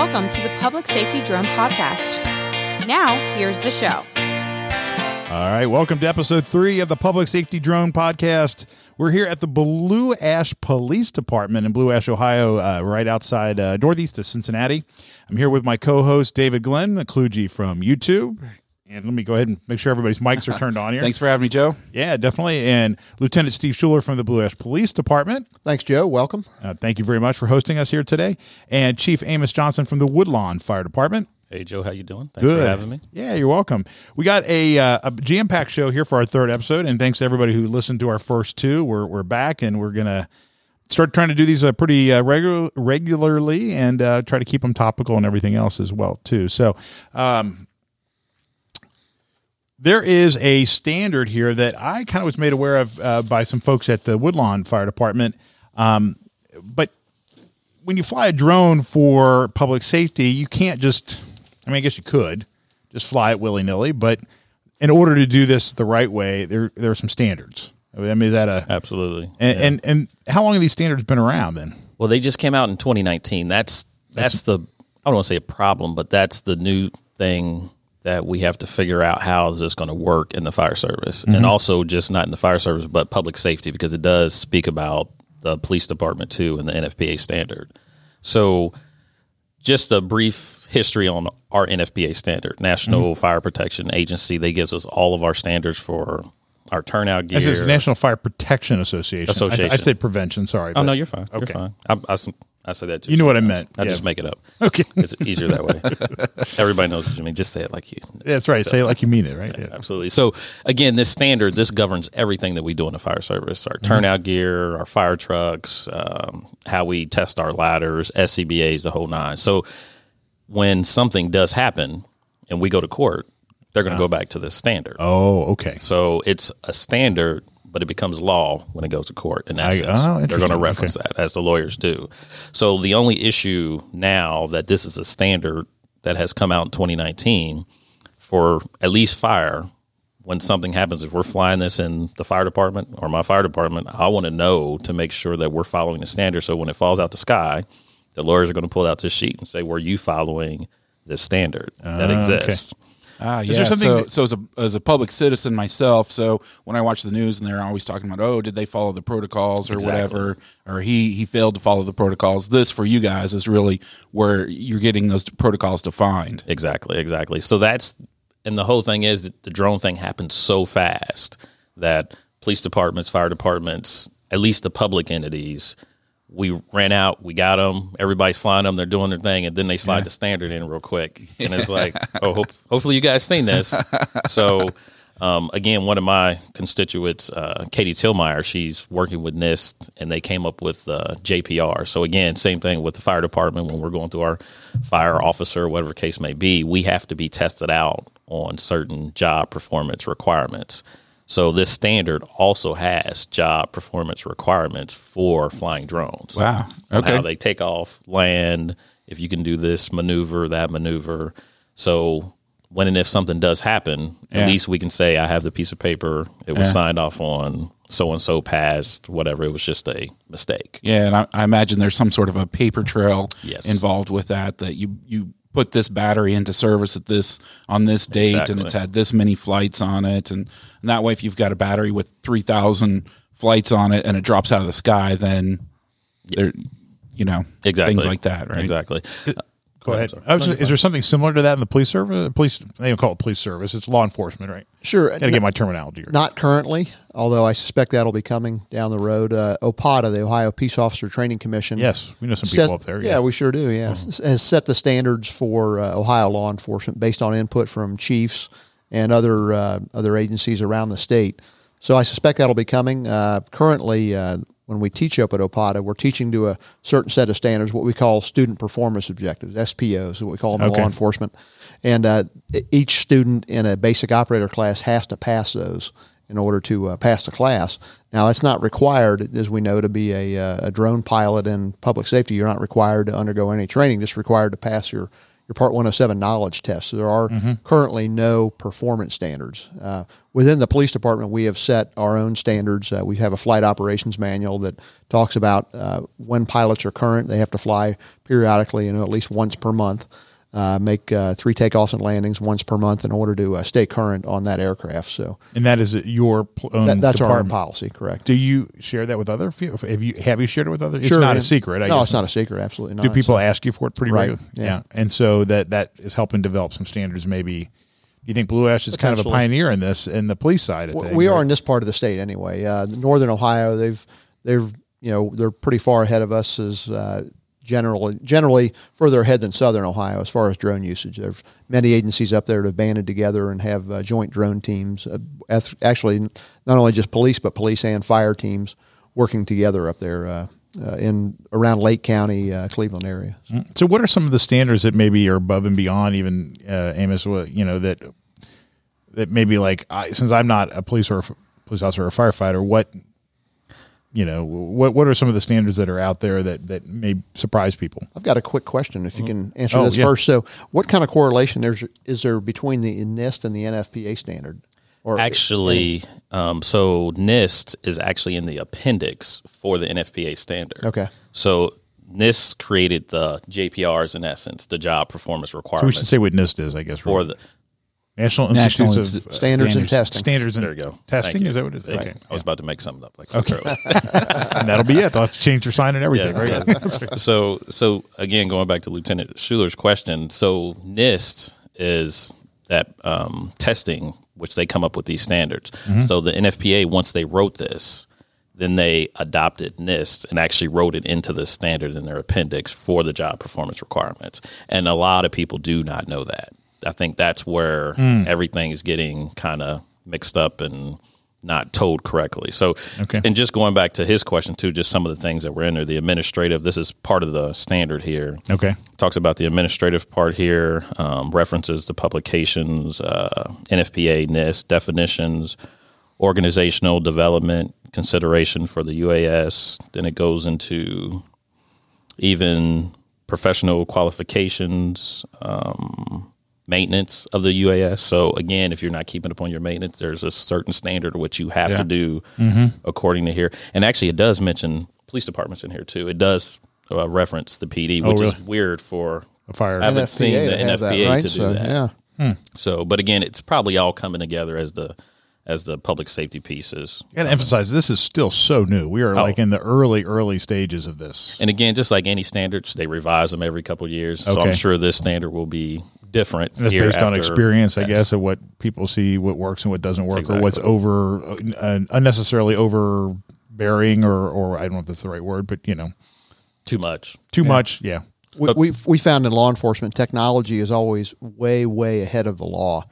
welcome to the Public Safety Drone Podcast. Now, here's the show. All right, welcome to episode three of the Public Safety Drone Podcast. We're here at the Blue Ash Police Department in Blue Ash, Ohio, uh, right outside uh, northeast of Cincinnati. I'm here with my co-host David Glenn, a Kloogee from YouTube. And let me go ahead and make sure everybody's mics are turned on here. Thanks for having me, Joe. Yeah, definitely. And Lieutenant Steve Schueler from the Blue Ash Police Department. Thanks, Joe. Welcome. Uh, thank you very much for hosting us here today. And Chief Amos Johnson from the Woodlawn Fire Department. Hey Joe, how you doing? Thanks Good. for having me. Yeah, you're welcome. We got a, uh, a jam-packed show here for our third episode, and thanks to everybody who listened to our first two. We're we're back, and we're gonna start trying to do these uh, pretty uh, regular regularly, and uh, try to keep them topical and everything else as well too. So. Um, there is a standard here that I kind of was made aware of uh, by some folks at the Woodlawn Fire Department. Um, but when you fly a drone for public safety, you can't just, I mean, I guess you could just fly it willy nilly, but in order to do this the right way, there, there are some standards. I mean, is that a, Absolutely. and, and, and how long have these standards been around then? Well, they just came out in 2019. That's that's the I don't want to say a problem, but that's the new thing that we have to figure out how is this is going to work in the fire service, and mm-hmm. also just not in the fire service, but public safety because it does speak about the police department too and the NFPA standard. So, just a brief history on our NFPA standard, National mm-hmm. Fire Protection Agency. They gives us all of our standards for our turnout gear. I said it's National Fire Protection Association. I- I, said prevention. Sorry. Oh no, you're fine. Okay. You're fine. I, I, I say that too. You know what I meant. I Yeah. just make it up. Okay. It's easier that way. Everybody knows what you mean. Just say it like you. That's right. Say it like you mean it, right? Yeah. Absolutely. So again, this standard this governs everything that we do in the fire service: Mm-hmm. our turnout gear, our fire trucks, um, how we test our ladders, SCBA's, the whole nine. So when something does happen and we go to court, they're going to go back to this standard. Oh, okay. So it's a standard, but it becomes law when it goes to court. In that I- sense, oh, they're going to reference that as the lawyers do. So the only issue now that this is a standard that has come out in 2019 for at least fire. When something happens, if we're flying this in the fire department or my fire department, I want to know to make sure that we're following the standard. So when it falls out the sky, the lawyers are going to pull out this sheet and say, "Were you following this standard that ah, exists?" Ah, yeah. there something so, that- so as a as a public citizen myself, so when I watch the news and they're always talking about, oh, did they follow the protocols or whatever, or he he failed to follow the protocols. This for you guys is really where you're getting those protocols defined. Exactly, exactly. So that's and the whole thing is that the drone thing happened so fast that police departments, fire departments, at least the public entities, we ran out, we got them, everybody's flying them, they're doing their thing, and then they slide the standard in real quick, and it's like, oh, hope, hopefully you guys seen this. So. Um, again, one of my constituents, uh, Katie Tillmeyer, she's working with NIST, and they came up with uh, JPR. So again, same thing with the fire department when we're going through our fire officer, whatever case may be, we have to be tested out on certain job performance requirements. So this standard also has job performance requirements for flying drones. Wow. Okay. How they take off, land, if you can do this maneuver, that maneuver. So when and if something does happen, Yeah. at least we can say I have the piece of paper. It was Yeah. signed off on. So and so passed. Whatever. It was just a mistake. Yeah, and I, I imagine there's some sort of a paper trail Yes. involved with that. That you you put this battery into service at this on this date, and it's had this many flights on it, and, and that way, if you've got a battery with three thousand flights on it, and it drops out of the sky, then there, you know, Exactly. things like that, right? Exactly. Go ahead. I was just- is there something similar to that in the police service? Police, they don't call it police service. It's law enforcement, right? Sure. Got to get my terminology right. Not currently, although I suspect that'll be coming down the road. Uh, OPOTA, the Ohio Peace Officer Training Commission. Yes, we know some set- people up there. Yeah, we sure do. Yeah, S- has set the standards for uh, Ohio law enforcement based on input from chiefs and other uh, other agencies around the state. So I suspect that'll be coming. Uh, currently, uh, when we teach up at OPOTA, we're teaching to a certain set of standards, what we call student performance objectives, SPOs, is what we call them in law enforcement. And uh, each student in a basic operator class has to pass those in order to uh, pass the class. Now, it's not required, as we know, to be a, uh, a drone pilot in public safety. You're not required to undergo any training, just required to pass your, your Part 107 knowledge test. So there are Mm-hmm. currently no performance standards. Uh, within the police department, we have set our own standards. Uh, we have a flight operations manual that talks about uh, when pilots are current, they have to fly periodically, you know, at least once per month. Uh, make uh, three takeoffs and landings once per month in order to uh, stay current on that aircraft. So And that is your pl- own that, that's our own policy, correct? Do you share that with other? Have you have you shared it with others? Sure, it's not a secret. I no, guess. it's not a secret. Absolutely not. Do people So- ask you for it pretty Right, regularly? yeah. and so that that is helping develop some standards. Maybe you think Blue Ash is kind of a pioneer in this in the police side of things. we are right? in this part of the state anyway. Uh, Northern Ohio, they've they've you know they're pretty far ahead of us as uh, generally generally further ahead than Southern Ohio as far as drone usage. There's many agencies up there that have banded together and have uh, joint drone teams. Uh, actually, not only just police but police and fire teams working together up there. Uh, uh, in around Lake County, uh, Cleveland area. So, what are some of the standards that maybe are above and beyond even uh, Amos? You know that that maybe like I, since I'm not a police or a police officer or firefighter, what you know what what are some of the standards that are out there that that may surprise people? I've got a quick question. If you can answer Oh, this yeah. first, so what kind of correlation there's is there between the NIST and the NFPA standard? Or Actually, um, so NIST is actually in the appendix for the NFPA standard. Okay. So NIST created the JPRs in essence, the job performance So we should say what NIST is, I guess. for the. National, National Institutes of Insti- Standards and Testing. Standards and There you go. testing. You. Is that what it is? Thank Okay, you. I was about to make something up like Okay. and that'll be it. They'll have to change your sign and everything, Yeah, right? yeah. so so again going back to lieutenant schueler's question so nist is that um, testing which they come up with these standards so the nfpa once they wrote this then they adopted nist and actually wrote it into the standard in their appendix for the job performance requirements and a lot of people do not know that i think that's where everything is getting kind of mixed up and not told correctly so Okay. and just going back to his question too, just some of the things that were in there. The administrative, this is part of the standard here. Okay. Talks about the administrative part here, um, references the publications, uh, NFPA, NIST definitions, organizational development, consideration for the UAS. Then it goes into even professional qualifications, um, maintenance of the UAS. So again, if you're not keeping up on your maintenance, there's a certain standard which you have Yeah. to do according to here. And actually, it does mention police departments in here too. It does uh, reference the PD, which is really? weird for A fire. I haven't seen the to have that, NFPA right? to do so, that. Yeah. So, but again, it's probably all coming together as the as the public safety pieces. I got to emphasize this is still so new. We Oh. are like in the early, early stages of this. And again, just like any standards, they revise them every couple of years. So I'm sure this standard will be different. And it's here based on after- experience, I guess, of what people see, what works and what doesn't work, or what's over uh, unnecessarily overbearing, or or I don't know if that's the right word, but you know, Too much. too much. Yeah. We, we we found in law enforcement technology is always way way ahead of the law,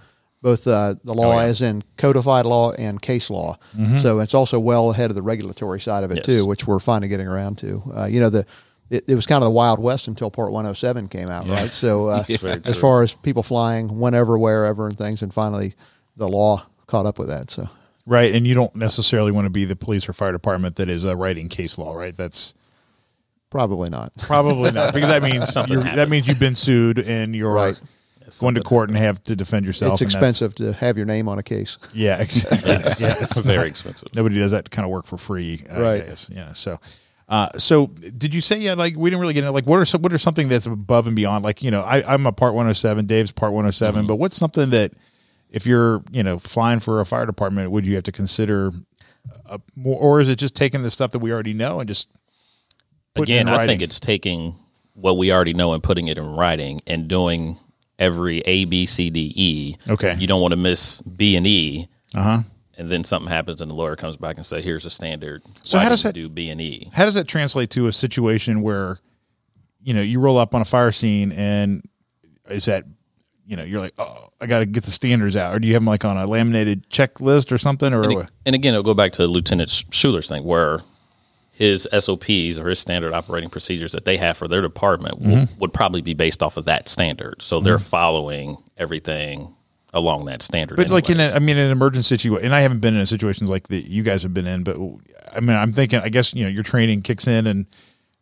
both uh, the law Oh, yeah. Mm-hmm. as in codified law and case law. So it's also well ahead of the regulatory side of it Yes. too, which we're finally getting around to. Uh, you know the. It, it was kind of the Wild West until Part 107 came out, right? So, uh, very as far as people flying whenever, wherever, and things, and finally the law caught up with that. So, Right, and you don't necessarily want to be the police or fire department that is uh, writing case law, right? That's probably not. probably not because that means Something that means you've been sued and you're Right. going to court and have to defend yourself. It's expensive to have your name on a case. Yeah, exactly. yeah, It's very expensive. nobody does that kind of work for free, I Right. guess. Yeah. So, uh, so did you say yeah? Like we didn't really get into like what are some, what are something that's above and beyond? Like you know, I, I'm a part 107. Dave's part 107. But what's something that if you're you know flying for a fire department, would you have to consider? A, more, or is it just taking the stuff that we already know and just Again, in I think it's taking what we already know and putting it in writing and doing every A, B, C, D, E. Okay. You don't want to miss B and E. uh huh. And then something happens, and the lawyer comes back and say, "Here's a standard." So Why how does that- do B and E? How does that translate to a situation where, you know, you roll up on a fire scene and is that, you know, you're like, oh, I got to get the standards out, or do you have them like on a laminated checklist or something, or And, ag- and again, it'll go back to Lieutenant Schueler's thing, where his SOPs or his standard operating procedures that they have for their department Mm-hmm. would probably be based off of that standard. So they're following everything along that standard. But like in a, I mean, in an emergency situation, and I haven't been in a situations like that you guys have been in, but I mean, I'm thinking, I guess you know, your training kicks in and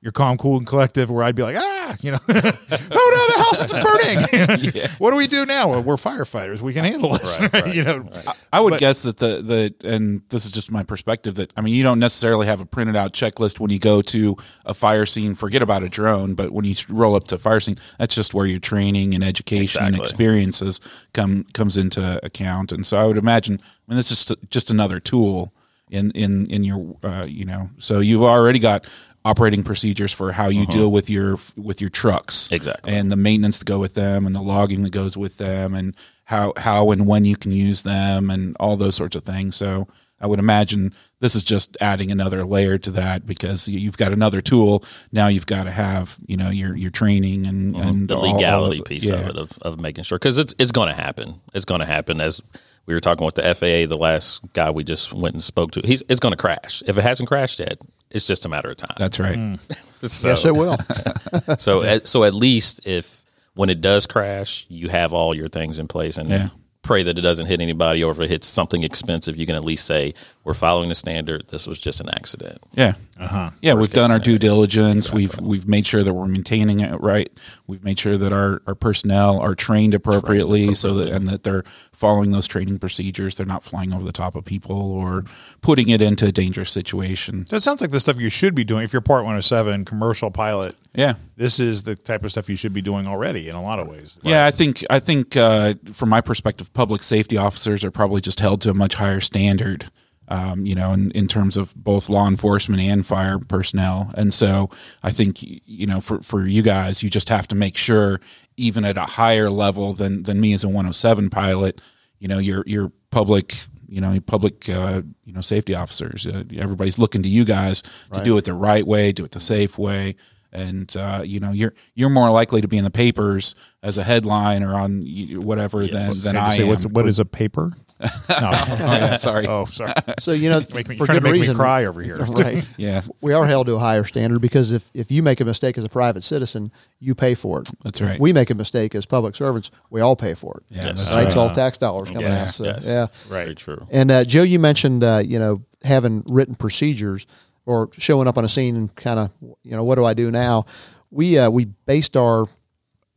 you're calm, cool, and collective. Where I'd be like, ah, you know, oh no, the house is burning. what do we do now? Well, we're firefighters. We can handle this. Right, right, you know, I would But- guess that the the and this is just my perspective that I mean you don't necessarily have a printed out checklist when you go to a fire scene. Forget about a drone, but when you roll up to a fire scene, that's just where your training and education and experiences come comes into account. And so I would imagine, I mean, this is just just another tool in in in your uh, you know. So you've already got operating procedures for how you mm-hmm. deal with your with your trucks Exactly. and the maintenance that go with them and the logging that goes with them and how how and when you can use them and all those sorts of things so i would imagine this is just adding another layer to that because you- you've got another tool now you've got to have you know your your training and, mm-hmm. and the all- all of legality piece Yeah. of it of, of making sure because it's it's going to happen. It's going to happen as we were talking with the FAA. The last guy we just went and spoke to, he's it's going to crash. If it hasn't crashed yet, it's just a matter of time. that's right so, Yes, it will. so at, so at least if when it does crash, you have all your things in place and Yeah. pray that it doesn't hit anybody or if it hits something expensive, you can at least say we're following the standard. This was just an accident. Yeah. Uh-huh. Yeah, we've done our due diligence. We've we've made sure that we're maintaining it right. We've made sure that our, our personnel are trained appropriately, so that and that they're following those training procedures. They're not flying over the top of people or putting it into a dangerous situation. so it sounds like the stuff you should be doing if you're Part 107 commercial pilot. Yeah. This is the type of stuff you should be doing already in a lot of ways. Yeah, I think I think uh, from my perspective, public safety officers are probably just held to a much higher standard. Um, you know, in, in terms of both law enforcement and fire personnel, and so I think you know for for you guys, you just have to make sure, even at a higher level than than me as a 107 pilot, you know, your your public you know public uh, you know safety officers, uh, everybody's looking to you guys to do it the right way, do it the safe way and uh, you know you're you're more likely to be in the papers as a headline or on y- whatever than than I I say am. what's what is a paper? No. oh, yeah, sorry. oh, sorry. So you know, Make me, for trying to good make reason, me cry over here. right? Yeah, we are held to a higher standard because if, if you make a mistake as a private citizen, you pay for it. That's If right. we make a mistake as public servants, we all pay for it. Yeah, that's right. It's all tax dollars coming Yes, out. So, yes. yeah. Very true. And uh, Joe, you mentioned uh, you know having written procedures or showing up on a scene and kind of you know what do I do now? We uh, we based our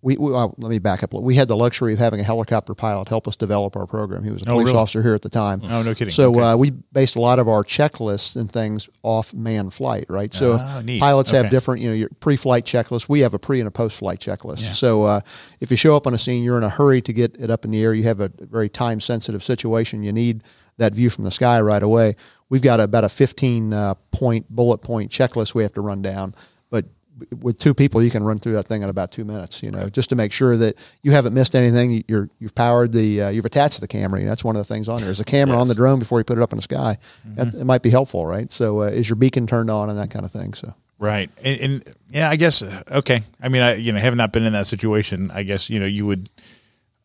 we, we uh, let me back up. a little. We had the luxury of having a helicopter pilot help us develop our program. He was a police really? officer here at the time. Oh, no kidding. So Okay. uh, we based a lot of our checklists and things off manned flight, right? So Ah, pilots Okay. have different, you know, your pre-flight checklist. We have a pre and a post-flight checklist. So uh, if you show up on a scene, you're in a hurry to get it up in the air. You have a very time-sensitive situation. You need that view from the sky right away. We've got about a 15 uh, point bullet point checklist we have to run down, with two people, you can run through that thing in about two minutes. You know, just to make sure that you haven't missed anything. You're you've powered the uh, you've attached the camera. You know, that's one of the things on. There's a camera on the drone before you put it up in the sky. That, it might be helpful, right? So, uh, is your beacon turned on and that kind of thing? So, Right. And, and yeah, I guess uh, okay. I mean, I you know, have not been in that situation, I guess you know you would,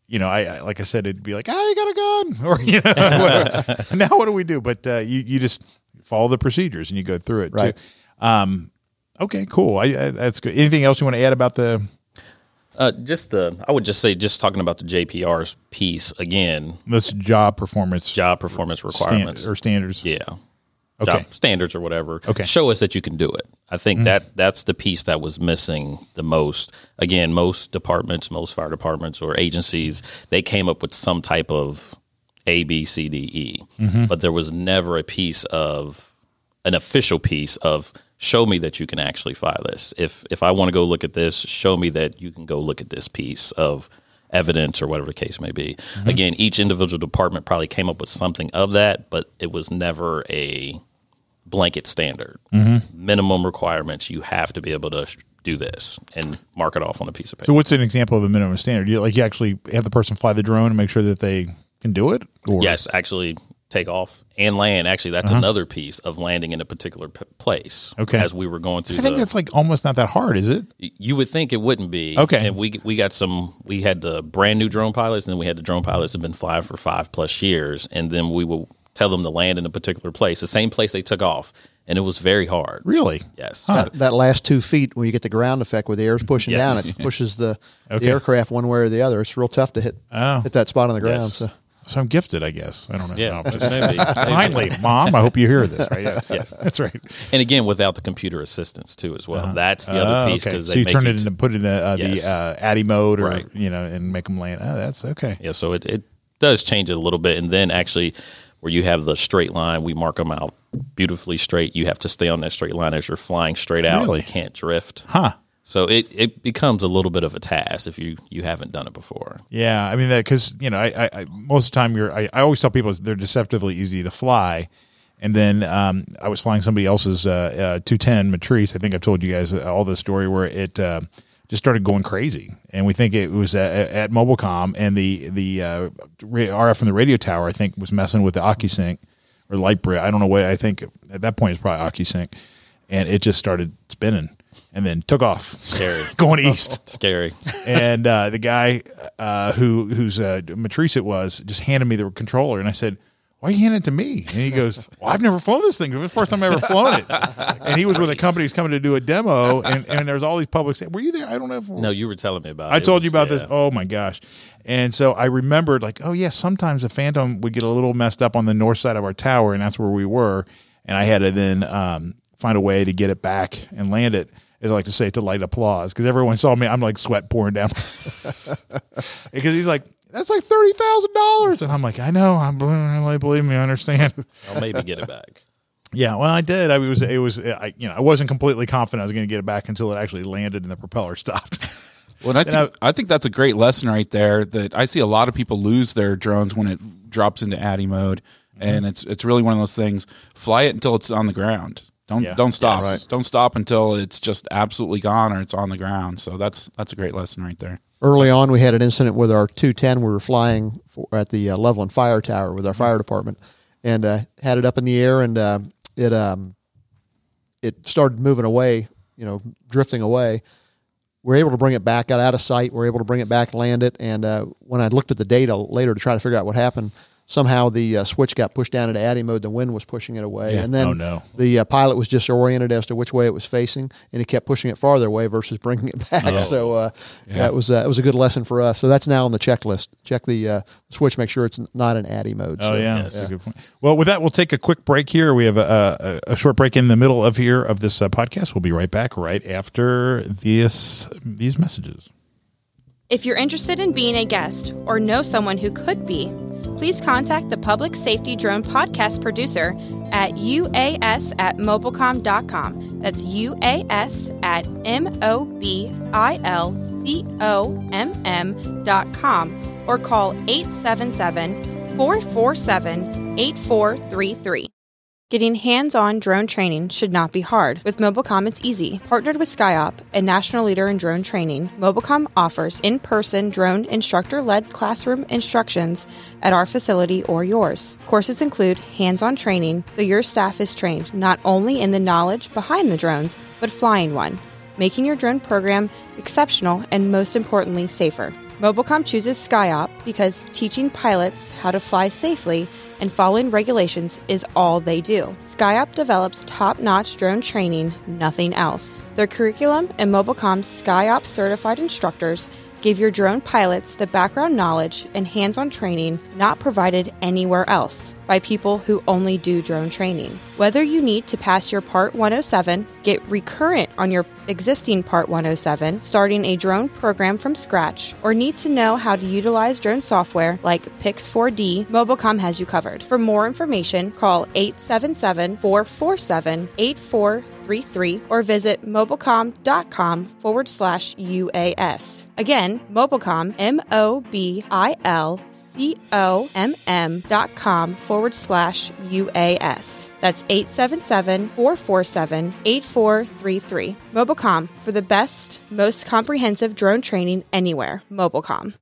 you know, I, I like I said, it'd be like, ah, you got a gun, or you know, now what do we do? But uh, you you just follow the procedures and you go through it. Right. Too. Um. Okay. Cool. I, I, that's good. Anything else you want to add about the Uh, just the, I would just say, just talking about the JPR's piece again, this job performance job performance stand- requirements. or standards? yeah. Okay. Job standards or whatever. Okay. Show us that you can do it. I think that that's the piece that was missing the most. Again, most departments, most fire departments or agencies, they came up with some type of A, B, C, D, E. But there was never a piece of an official piece of show me that you can actually file this. If if I want to go look at this, show me that you can go look at this piece of evidence or whatever the case may be. Mm-hmm. Again, each individual department probably came up with something of that, but it was never a blanket standard. Mm-hmm. Minimum requirements, you have to be able to do this and mark it off on a piece of paper. So what's an example of a minimum standard? You like you actually have the person fly the drone and make sure that they can do it. Or Yes, actually take off and land. Actually, that's another piece of landing in a particular p- place. Uh-huh. Okay. As we were going through I think the, that's like almost not that hard, is it? you would think it wouldn't be. Okay. And we we got some. We had the brand new drone pilots, and then we had the drone pilots that have been flying for five plus years, and then we will tell them to land in a particular place, the same place they took off, and it was very hard. Really? Yes. that, that last two feet when you get the ground effect where the air is pushing Yes. down, it pushes the, Okay. the aircraft one way or the other. It's real tough to hit Oh. hit that spot on the ground. Yes. So So I'm gifted, I guess. I don't know. Yeah, No, maybe. Finally, mom, I hope you hear this. Right? Yeah. Yes. That's right. And again, without the computer assistance too, as well. That's the other Oh, piece okay. because so they you make turn you it into put it in the, uh, Yes. the uh, ATTI mode, or Right. you know, and make them land. Oh, that's okay. Yeah, so it, it does change it a little bit. And then actually, where you have the straight line, we mark them out beautifully straight. You have to stay on that straight line as you're flying straight out. Really? You can't drift. Huh? So it, it becomes a little bit of a task if you, you haven't done it before. Yeah, I mean that because you know, I, I, I most of the time you're. I, I always tell people they're deceptively easy to fly, and then um, I was flying somebody else's uh, uh, 210 Matrice. I think I've told you guys all the story where it uh, just started going crazy, and we think it was at, at Mobilcomm, and the the uh, RF from the radio tower I think was messing with the OcuSync or Lightbridge. I don't know what I think at that point it's probably OcuSync, and it just started spinning and then took off, Scary. going east Scary. and uh, the guy uh, who whose uh, matrice it was just handed me the controller, and I said, "Why are you handing it to me?" And he goes, "Well, I've never flown this thing. It was the first time I ever flown it." And he was with a company who's coming to do a demo, and, and there's all these public. Were you there? I don't know. If, No, you were telling me about it. I It told you was- about this. Oh my gosh! And so I remembered, like, oh yeah, sometimes the Phantom would get a little messed up on the north side of our tower, and that's where we were. And I had to then um, find a way to get it back and land it. As I like to say, to light applause because everyone saw me. I'm like sweat pouring down because he's like, "That's like thirty thousand dollars," and I'm like, "I know. I'm really believe me. I understand." I'll maybe get it back. Yeah, well, I did. I was, it was, I, you know, I wasn't completely confident I was going to get it back until it actually landed and the propeller stopped. Well, and I think I, think that's a great lesson right there. That I see a lot of people lose their drones when it drops into ATTI mode, Mm-hmm. and it's it's really one of those things. Fly it until it's on the ground. Don't Yeah. don't stop. Yes. Right. Don't stop until it's just absolutely gone or it's on the ground. So that's that's a great lesson right there. Early on, we had an incident with our 210. We were flying for, at the uh, Loveland Fire Tower with our fire department, and uh, had it up in the air, and uh, it um, it started moving away, you know, drifting away. We are able to bring it back, got out of sight. We are able to bring it back, land it, and uh, when I looked at the data later to try to figure out what happened, somehow the uh, switch got pushed down into ATTI mode. The wind was pushing it away, and then Oh, no. the uh, pilot was disoriented as to which way it was facing, and he kept pushing it farther away versus bringing it back. So uh, that was uh, it was a good lesson for us. So that's now on the checklist. Check the uh, switch, make sure it's not in ATTI mode. Oh so, yeah, that's a good point. Well, with that, we'll take a quick break here. We have a, a, a short break in the middle of here of this uh, podcast. We'll be right back right after this these messages. If you're interested in being a guest or know someone who could be, please contact the Public Safety Drone Podcast producer at uas at mobilcomm.com. That's uas at M O B I L C O M M dot com or call 877 447 8433. Getting hands on drone training should not be hard. With Mobilcomm, it's easy. Partnered with SkyOp, a national leader in drone training, Mobilcomm offers in person drone instructor led classroom instructions at our facility or yours. Courses include hands on training, so your staff is trained not only in the knowledge behind the drones, but flying one, making your drone program exceptional and, most importantly, safer. Mobilcomm chooses SkyOp because teaching pilots how to fly safely and following regulations is all they do. SkyOp develops top notch drone training, nothing else. Their curriculum and Mobilcomm's SkyOp certified instructors give your drone pilots the background knowledge and hands on training not provided anywhere else by people who only do drone training. Whether you need to pass your Part 107, get recurrent on your existing Part 107, starting a drone program from scratch, or need to know how to utilize drone software like Pix4D, Mobilcomm has you covered. For more information, call 877 447 8433 or visit mobilcomm.com forward slash UAS. Again, Mobilcomm, M O B I L C O M M dot com forward slash UAS. That's 877 447 8433. Mobilcomm for the best, most comprehensive drone training anywhere. Mobilcomm.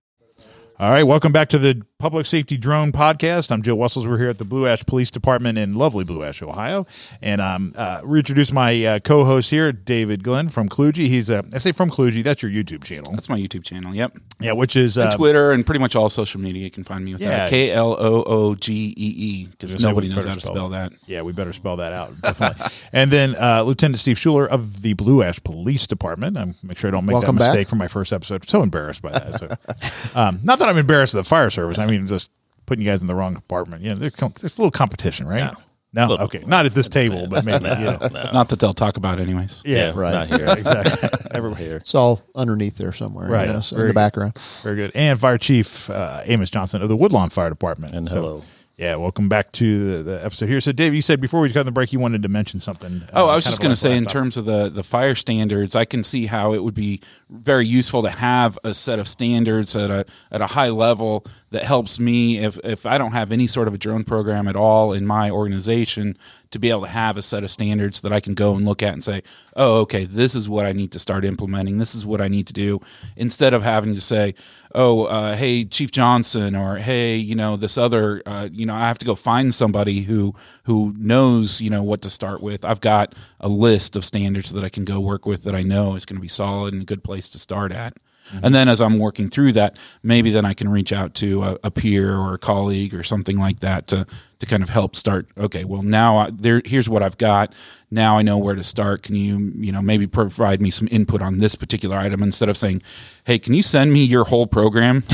All right, welcome back to the Public Safety Drone Podcast. I'm Joe Wessels. We're here at the Blue Ash Police Department in lovely Blue Ash, Ohio, and um, uh, reintroduce my uh, co-host here, David Glenn from Kloogee. He's uh, I say from Kloogee. That's your YouTube channel, That's my YouTube channel. Yep. yeah, which is uh, Twitter and pretty much all social media. You can find me with Yeah. that. K L O O G E E. Because nobody knows how to spell that. Yeah, we better spell that out definitely. and then uh, Lieutenant Steve Schueler of the Blue Ash Police Department. I'm make sure I don't make Welcome that back. mistake from my first episode. So embarrassed by that. So, um, not that I'm embarrassed of the fire service. I mean, just putting you guys in the wrong department. You know, there's, there's a little competition, right? No. No, Little- okay, not at this table, but maybe. no, you know. no. Not that they'll talk about anyways. Yeah, right. Not here. exactly. Everywhere here. It's all underneath there somewhere, Right. You know, so in Very the good. background. Very good. And Fire Chief uh, Amos Johnson of the Woodlawn Fire Department. And So, hello. Yeah, welcome back to the, the episode here. So, Dave, you said before we cut on the break, you wanted to mention something. Oh, uh, I was just going to say, in terms of the the fire standards, I can see how it would be very useful to have a set of standards at a at a high level that helps me if if I don't have any sort of a drone program at all in my organization to be able to have a set of standards that I can go and look at and say, oh, okay, this is what I need to start implementing. This is what I need to do, instead of having to say, oh, uh, hey, Chief Johnson, or hey, you know, this other, uh, you know, I have to go find somebody who who knows, you know, what to start with. I've got a list of standards that I can go work with that I know is going to be solid and a good place to start at. And then as I'm working through that, maybe then I can reach out to a, a peer or a colleague or something like that to to kind of help start. Okay, well now I, there here's what I've got. Now I know where to start. Can you you know maybe provide me some input on this particular item instead of saying, hey, can you send me your whole program?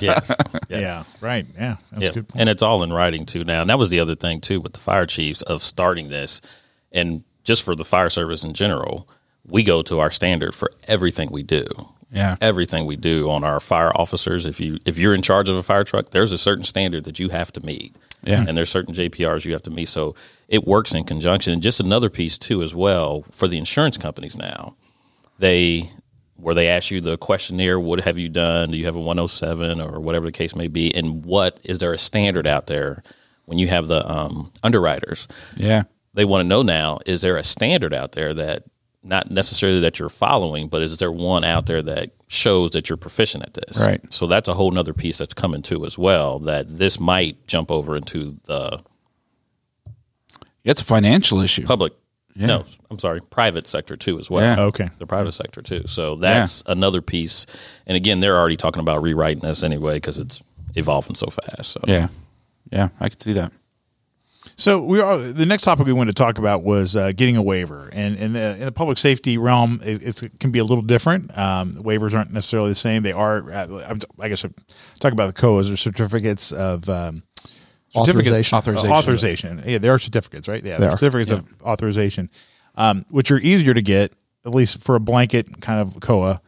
Yes. yes. Yeah, right. Yeah, that's Yeah, a good point. and it's all in writing too now. And that was the other thing too with the fire chiefs of starting this, and just for the fire service in general, we go to our standard for everything we do. Yeah. everything we do on our fire officers. If you if you're in charge of a fire truck, there's a certain standard that you have to meet. Yeah. and there's certain JPRs you have to meet. So it works in conjunction. And just another piece too, as well, for the insurance companies now, they where they ask you the questionnaire, what have you done? Do you have a 107 or whatever the case may be? And what is there a standard out there when you have the um, underwriters? Yeah. They want to know now, is there a standard out there that not necessarily that you're following, but is there one out there that shows that you're proficient at this? Right. So that's a whole nother piece that's coming too as well, that this might jump over into the It's a financial issue. public no, I'm sorry, private sector too as well. Yeah. Okay. The private sector too. So that's another piece. And again, they're already talking about rewriting this anyway because it's evolving so fast. So Yeah. Yeah, I could see that. So we are the next topic we wanted to talk about was uh, getting a waiver, and, and uh, in the public safety realm, it, it's, it can be a little different. Um, waivers aren't necessarily the same; they are. Uh, I'm, guess I'm talking about the COAs or certificates of um, certificates- Authorization. Authorization. Authorization. Yeah, there are certificates, right? Yeah, There are, certificates of authorization, um, which are easier to get, at least for a blanket kind of COA,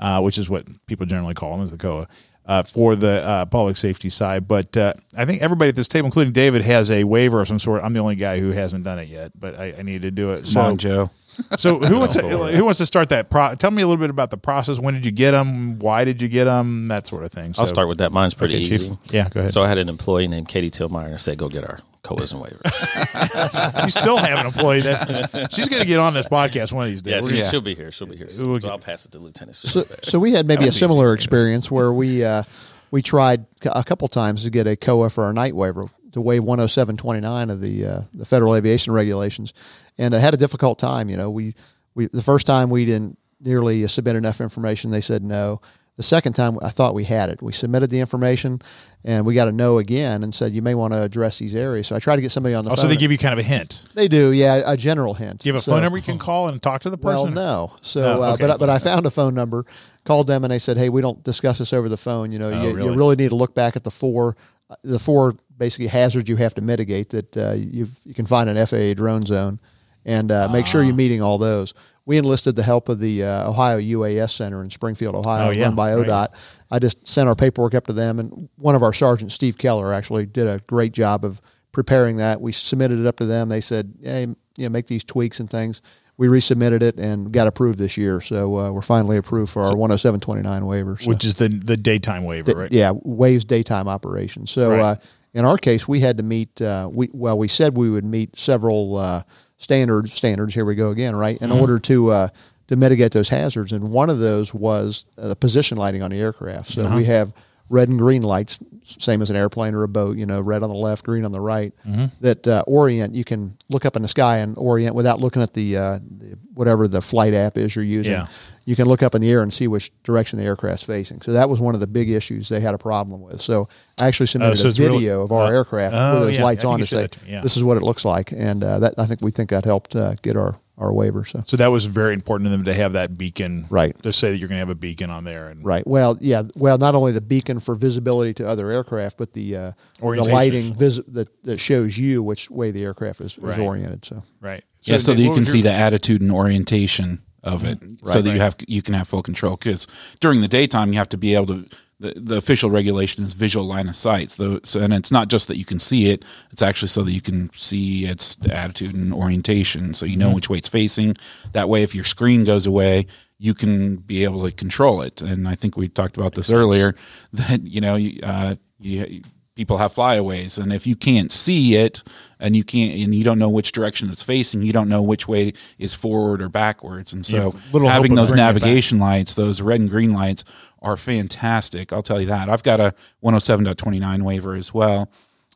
uh, which is what people generally call them as the COA. Uh, for the uh, public safety side, but uh, I think everybody at this table, including David, has a waiver of some sort. I'm the only guy who hasn't done it yet, but I, I need to do it. Come on, Joe. So who wants to, who wants to start that? Pro- tell me a little bit about the process. When did you get them? Why did you get them? That sort of thing. I'll start with that. Mine's pretty Okay, Chief. easy. Yeah, go ahead. So I had an employee named Katie Tillmeyer and I said, go get our COAs and waivers. you still have an employee. That's, she's going to get on this podcast one of these days. yeah, she, gonna- she'll be here. She'll be here. So, We'll so I'll pass it to Lieutenant. So, so we had maybe a similar experience where we uh, we tried a couple times to get a COA for our night waiver to waive 107.29 of the uh, the federal aviation regulations, and I had a difficult time. You know, we we the first time we didn't nearly submit enough information. They said no. The second time I thought we had it. We submitted the information, and we got a no again, and said you may want to address these areas. So I tried to get somebody on the Oh, phone. so they give you kind of a hint. They do, yeah, a general hint. Do you have a So- phone number you can call and talk to the person? well, no. So, No, uh, but but I found a phone number, called them, and they said, "Hey, we don't discuss this over the phone. You know, you, really? you really need to look back at the four, uh, the four basically hazards you have to mitigate that uh, you you can find an FAA drone zone, and uh, make Ah. sure you're meeting all those." We enlisted the help of the uh, Ohio UAS Center in Springfield, Ohio, Oh, yeah, run by right. ODOT. I just sent our paperwork up to them, and one of our sergeants, Steve Keller, actually did a great job of preparing that. We submitted it up to them. They said, "Hey, you know, make these tweaks and things." We resubmitted it and got approved this year, so uh, we're finally approved for our 10729 waiver. So, Which is the the daytime waiver, right? yeah, waives daytime operations. So Right. uh, in our case, we had to meet. Uh, we well, we said we would meet several uh, standards. Standards. Here we go again, right? In Mm-hmm. order to uh, to mitigate those hazards, and one of those was uh, the position lighting on the aircraft. So Uh-huh. we have red and green lights, same as an airplane or a boat. You know, red on the left, green on the right. Mm-hmm. That uh, orient. You can look up in the sky and orient without looking at the, uh, the whatever the flight app is you're using Yeah. You can look up in the air and see which direction the aircraft's facing. So that was one of the big issues they had a problem with. So I actually submitted so a it's really- video of our uh, aircraft oh, with those yeah. lights on to say to me, yeah. this is what it looks like, and uh, that I think we think that helped uh, get our our waiver. So So that was very important to them to have that beacon, Right. To say that you're going to have a beacon on there, and right. Well, yeah. Well, not only the beacon for visibility to other aircraft, but the uh, the lighting vis- that that shows you which way the aircraft is, is Right. oriented. So right. yeah, so that you can was see your- the attitude and orientation of it, so Right, that you have you can have full control. Because during the daytime, you have to be able to. The, the official regulation is visual line of sight. So, so, and it's not just that you can see it; it's actually so that you can see its attitude and orientation, so you know which way it's facing. That way, if your screen goes away, you can be able to control it. And I think we talked about this earlier that you know you, uh, you, people have flyaways, and if you can't see it and you can't and you don't know which direction it's facing, you don't know which way is forward or backwards. And so having those bringing it back. navigation lights, those red and green lights, are fantastic. I'll tell you that. I've got a 107.29 waiver as well,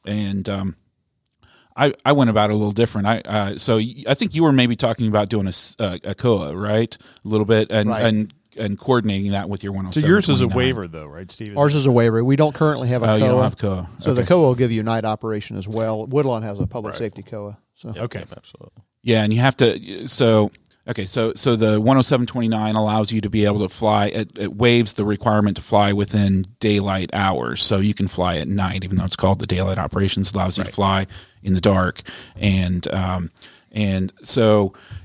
and um, I, I went about it a little different. I uh, so I think you were maybe talking about doing a, uh, a COA, right? A little bit, and Right. and and coordinating that with your 107. So yours is a waiver, though, right, Steve? ours is a waiver. We don't currently have a Oh, you COA. don't have COA. So the Okay. COA will give you night operation as well. Woodlawn has a public safety COA. So Okay. Yep, absolutely. Yeah, and you have to. So okay, so so the 107.29 allows you to be able to fly. It, it waives the requirement to fly within daylight hours, so you can fly at night, even though it's called the daylight operations. Allows you to fly in the dark, and um, and so the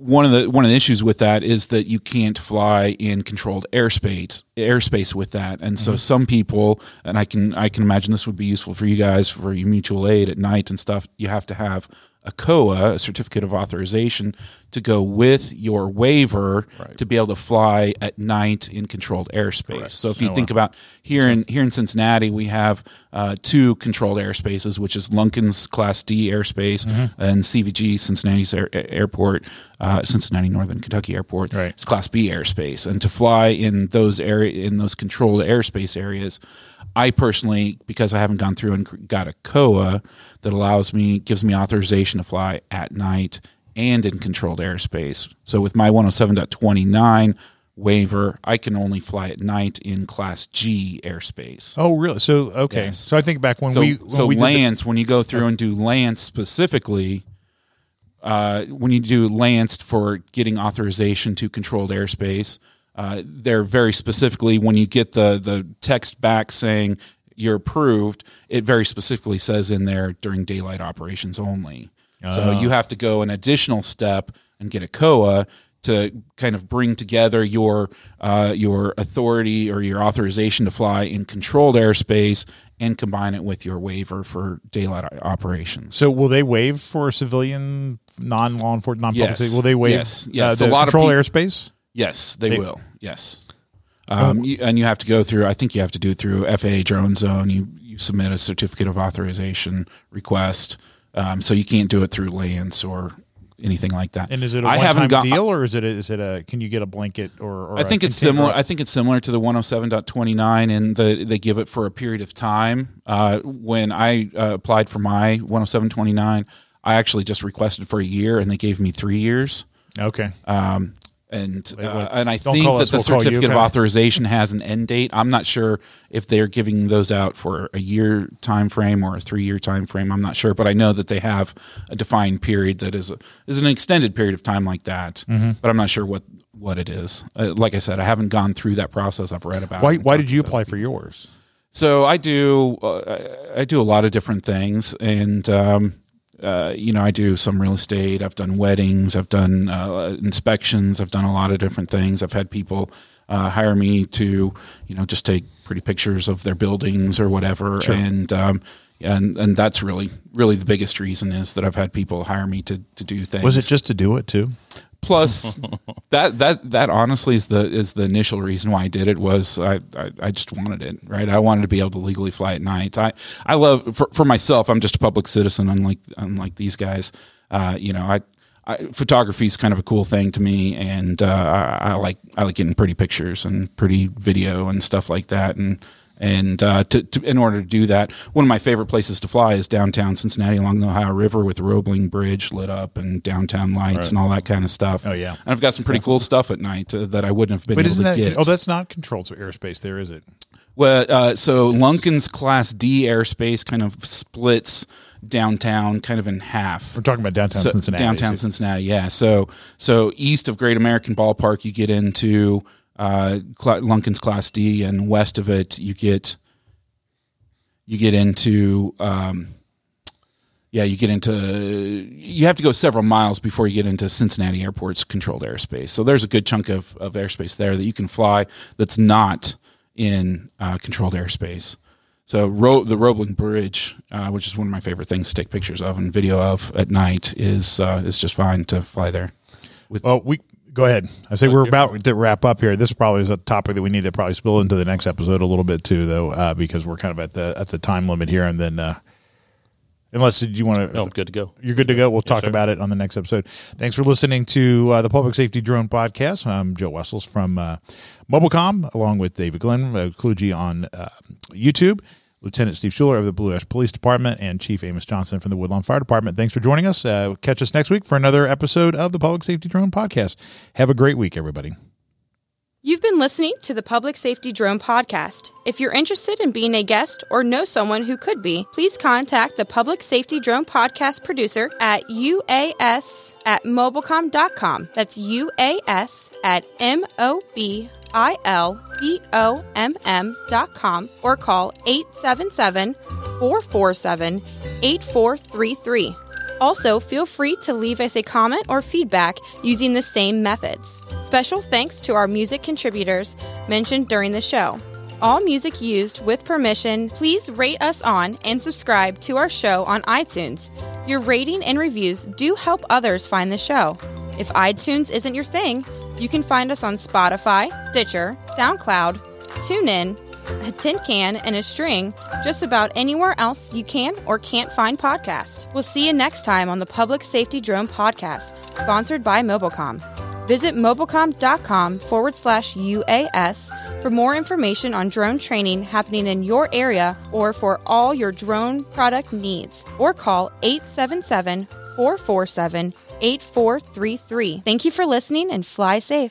one of the one of the issues with that is that you can't fly in controlled airspace airspace with that. And so mm-hmm. some people and I can I can imagine this would be useful for you guys for your mutual aid at night and stuff you have to have a COA a certificate of authorization to go with your waiver to be able to fly at night in controlled airspace. So if you think about here in here in Cincinnati we have uh, two controlled airspaces which is Lunken's Class D airspace and CVG Cincinnati's air, airport uh, Cincinnati Northern Kentucky Airport. Right. it's Class B airspace, and to fly in those area in those controlled airspace areas, I personally, because I haven't gone through and got a COA that allows me gives me authorization to fly at night and in controlled airspace. So with my 107.29 waiver, I can only fly at night in Class G airspace. Oh, really? So okay. Yes. So I think back when So, we when so we did the- LAANC, when you go through and do LAANC specifically, uh, when you do LAANC for getting authorization to controlled airspace, uh, they're very specifically when you get the the text back saying you're approved, it very specifically says in there during daylight operations only. So you have to go an additional step and get a COA to kind of bring together your uh, your authority or your authorization to fly in controlled airspace and combine it with your waiver for daylight operations. So will they waive for civilian non law enforcement non public Yes. Will they waive Yes. Yes. uh, A the lot of control peop- airspace? Yes, they, They- will. Yes. Um, you, and you have to go through. I think you have to do it through FAA Drone Zone. You you submit a certificate of authorization request, um, so you can't do it through LAANC or anything like that. And is it a one haven't time got- deal or is it a, is it a can you get a blanket or, or I think it's container- similar. I think it's similar to the 107.29, and the, they give it for a period of time. Uh, when I uh, applied for my 107.29, I actually just requested for a year, and they gave me three years. okay. Um, and uh, and I Don't think that us, the we'll certificate of authorization has an end date. I'm not sure if they're giving those out for a year time frame or a three year time frame. I'm not sure, but I know that they have a defined period that is a, is an extended period of time like that. Mm-hmm. But I'm not sure what what it is. Uh, like I said, I haven't gone through that process. I've read about. Why it why did you apply for yours? So I do uh, I do a lot of different things, and um, uh, you know I do some real estate. I've done weddings. I've done uh, inspections. I've done a lot of different things. I've had people uh, hire me to you know just take pretty pictures of their buildings or whatever, and. Um, and and that's really really the biggest reason is that I've had people hire me to, to do things. Was it just to do it too? Plus that that that honestly is the is the initial reason why I did it was I, I I just wanted it right I wanted to be able to legally fly at night I I love for, for myself I'm just a public citizen unlike unlike these guys uh, you know I. I, photography is kind of a cool thing to me, and uh, I, I like I like getting pretty pictures and pretty video and stuff like that. And and uh, to, to, in order to do that, one of my favorite places to fly is downtown Cincinnati along the Ohio River with the Roebling Bridge lit up and downtown lights and all that kind of stuff. Oh, yeah. and I've got some pretty cool stuff at night uh, that I wouldn't have been But able isn't to that get. oh that's not controlled airspace there is it? Well, uh, so Lunken's Class D airspace kind of splits downtown, kind of in half. We're talking about downtown So- Cincinnati. Downtown Cincinnati, yeah. So so east of Great American Ballpark, you get into uh, Lunken's Class D, and west of it, you get you get into um, yeah, you get into you have to go several miles before you get into Cincinnati Airport's controlled airspace. So there's a good chunk of, of airspace there that you can fly that's not in uh, controlled airspace. So Ro- the Roebling Bridge, uh, which is one of my favorite things to take pictures of and video of at night, is uh, is just fine to fly there. Well, we go ahead. I say we're about to wrap up here. This probably is a topic that we need to probably spill into the next episode a little bit too, though, uh, because we're kind of at the at the time limit here. And then, uh, unless did you want to, No, good to go. you're good to go. We'll talk sir. about it on the next episode. Thanks for listening to uh, the Public Safety Drone Podcast. I'm Joe Wessels from uh, Mobilcomm, along with David Glenn uh, Kloogee on uh, YouTube, Lieutenant Steve Schueler of the Blue Ash Police Department, and Chief Amos Johnson from the Woodlawn Fire Department. Thanks for joining us. Uh, catch us next week for another episode of the Public Safety Drone Podcast. Have a great week, everybody. You've been listening to the Public Safety Drone Podcast. If you're interested in being a guest or know someone who could be, please contact the Public Safety Drone Podcast producer at uas at mobilcomm.com. That's uas at M O B I L C O M M dot com or call 877 447 8433. Also, feel free to leave us a comment or feedback using the same methods. Special thanks to our music contributors mentioned during the show. All music used with permission. Please rate us on and subscribe to our show on iTunes. Your rating and reviews do help others find the show. If iTunes isn't your thing, you can find us on Spotify, Stitcher, SoundCloud, TuneIn, a tin can, and a string, just about anywhere else you can or can't find podcasts. We'll see you next time on the Public Safety Drone Podcast, sponsored by Mobilcomm. Visit mobilcomm.com forward slash UAS for more information on drone training happening in your area or for all your drone product needs. Or call 877 447 8433. Thank you for listening and fly safe.